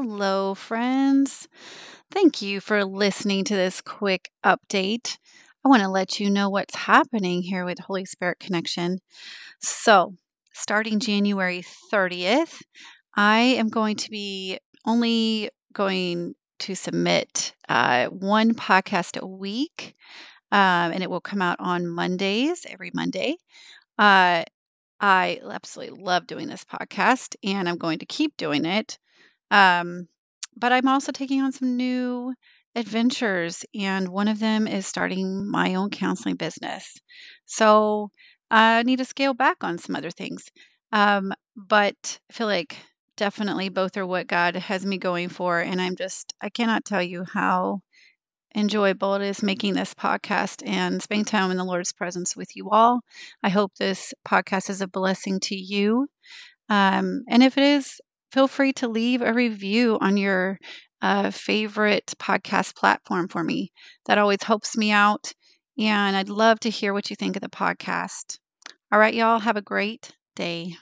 Hello, friends. Thank you for listening to this quick update. I want to let you know what's happening here with Holy Spirit Connection. So, starting January 30th, I am going to be only going to submit uh, one podcast a week, um, and it will come out on Mondays, every Monday. Uh, I absolutely love doing this podcast, and I'm going to keep doing it. Um, but I'm also taking on some new adventures, and one of them is starting my own counseling business. So I need to scale back on some other things. Um, but I feel like definitely both are what God has me going for. And I'm just, I cannot tell you how enjoyable it is making this podcast and spending time in the Lord's presence with you all. I hope this podcast is a blessing to you. Um, and if it is, feel free to leave a review on your uh, favorite podcast platform for me. That always helps me out. And I'd love to hear what you think of the podcast. All right, y'all, have a great day.